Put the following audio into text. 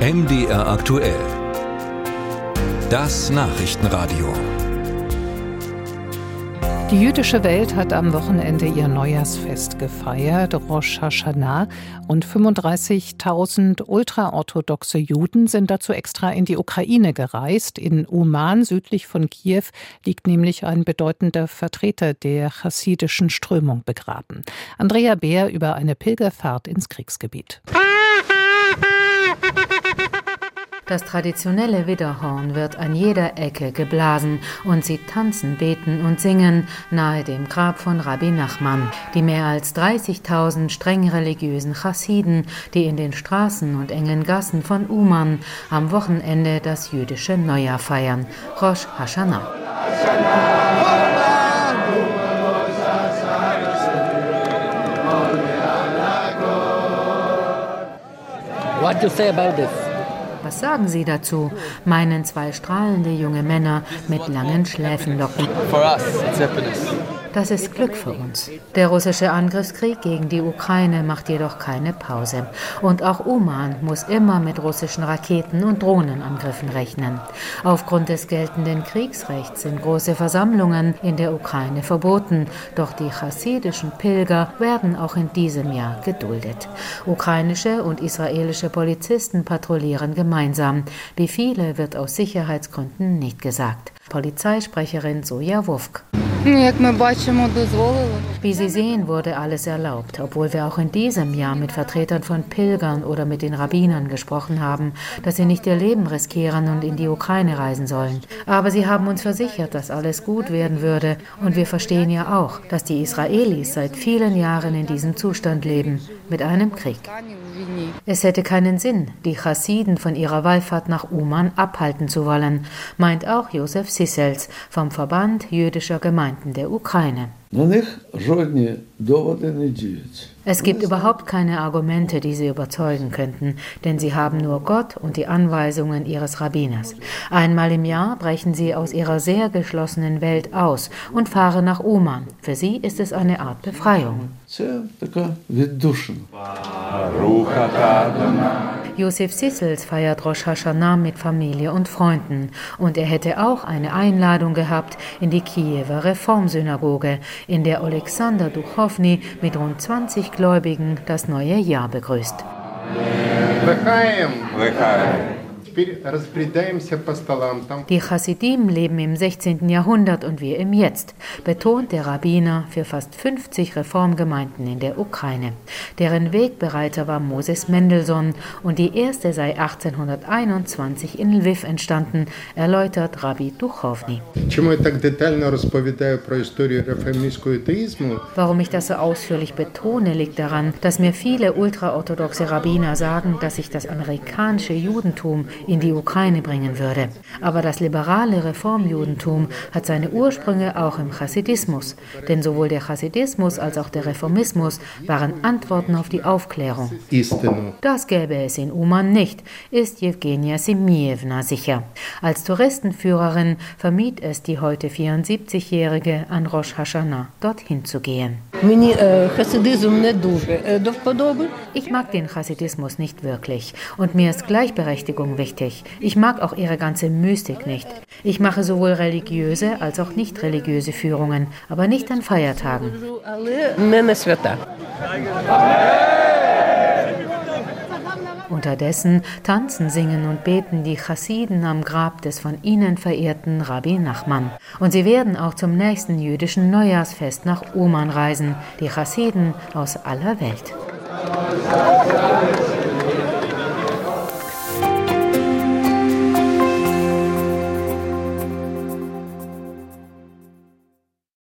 MDR aktuell. Das Nachrichtenradio. Die jüdische Welt hat am Wochenende ihr Neujahrsfest gefeiert, Rosh Hashanah, und 35.000 ultraorthodoxe Juden sind dazu extra in die Ukraine gereist. In Uman, südlich von Kiew, liegt nämlich ein bedeutender Vertreter der chassidischen Strömung begraben. Andrea Beer über eine Pilgerfahrt ins Kriegsgebiet. Das traditionelle Widderhorn wird an jeder Ecke geblasen und sie tanzen, beten und singen nahe dem Grab von Rabbi Nachman. Die mehr als 30.000 streng religiösen Chassiden, die in den Straßen und engen Gassen von Uman am Wochenende das jüdische Neujahr feiern. Rosh Hashanah. What do you say about this? Was sagen Sie dazu? meinen zwei strahlende junge Männer mit langen Schläfenlocken. For us, it's happiness. Das ist Glück für uns. Der russische Angriffskrieg gegen die Ukraine macht jedoch keine Pause. Und auch Oman muss immer mit russischen Raketen und Drohnenangriffen rechnen. Aufgrund des geltenden Kriegsrechts sind große Versammlungen in der Ukraine verboten. Doch die chassidischen Pilger werden auch in diesem Jahr geduldet. Ukrainische und israelische Polizisten patrouillieren gemeinsam. Wie viele wird aus Sicherheitsgründen nicht gesagt. Polizeisprecherin Soja Wufk. Ну, як ми бачимо, дозволили. Wie Sie sehen, wurde alles erlaubt, obwohl wir auch in diesem Jahr mit Vertretern von Pilgern oder mit den Rabbinern gesprochen haben, dass sie nicht ihr Leben riskieren und in die Ukraine reisen sollen. Aber sie haben uns versichert, dass alles gut werden würde und wir verstehen ja auch, dass die Israelis seit vielen Jahren in diesem Zustand leben, mit einem Krieg. Es hätte keinen Sinn, die Chassiden von ihrer Wallfahrt nach Uman abhalten zu wollen, meint auch Josef Sissels vom Verband jüdischer Gemeinden der Ukraine. Es gibt überhaupt keine Argumente, die sie überzeugen könnten, denn sie haben nur Gott und die Anweisungen ihres Rabbiners. Einmal im Jahr brechen sie aus ihrer sehr geschlossenen Welt aus und fahren nach Oman. Für sie ist es eine Art Befreiung. Josef Sissels feiert Rosh Hashanah mit Familie und Freunden. Und er hätte auch eine Einladung gehabt in die Kiewer Reformsynagoge, in der Alexander Duchovny mit rund 20 Gläubigen das neue Jahr begrüßt. Lechaim. Lechaim. Die Chassidim leben im 16. Jahrhundert und wir im Jetzt, betont der Rabbiner für fast 50 Reformgemeinden in der Ukraine. Deren Wegbereiter war Moses Mendelssohn und die erste sei 1821 in Lviv entstanden, erläutert Rabbi Duchowny. Warum ich das so ausführlich betone, liegt daran, dass mir viele ultraorthodoxe Rabbiner sagen, dass sich das amerikanische Judentum in die Ukraine bringen würde. Aber das liberale Reformjudentum hat seine Ursprünge auch im Chassidismus, denn sowohl der Chassidismus als auch der Reformismus waren Antworten auf die Aufklärung. Das gäbe es in Uman nicht, ist Jewgenia Simievna sicher. Als Touristenführerin vermied es die heute 74-Jährige an Rosh Hashanah, dorthin zu gehen. Ich mag den Chassidismus nicht wirklich und mir ist Gleichberechtigung wichtig. Ich mag auch ihre ganze Mystik nicht. Ich mache sowohl religiöse als auch nicht religiöse Führungen, aber nicht an Feiertagen. Unterdessen tanzen, singen und beten die Chassiden am Grab des von ihnen verehrten Rabbi Nachman. Und sie werden auch zum nächsten jüdischen Neujahrsfest nach Uman reisen, die Chassiden aus aller Welt.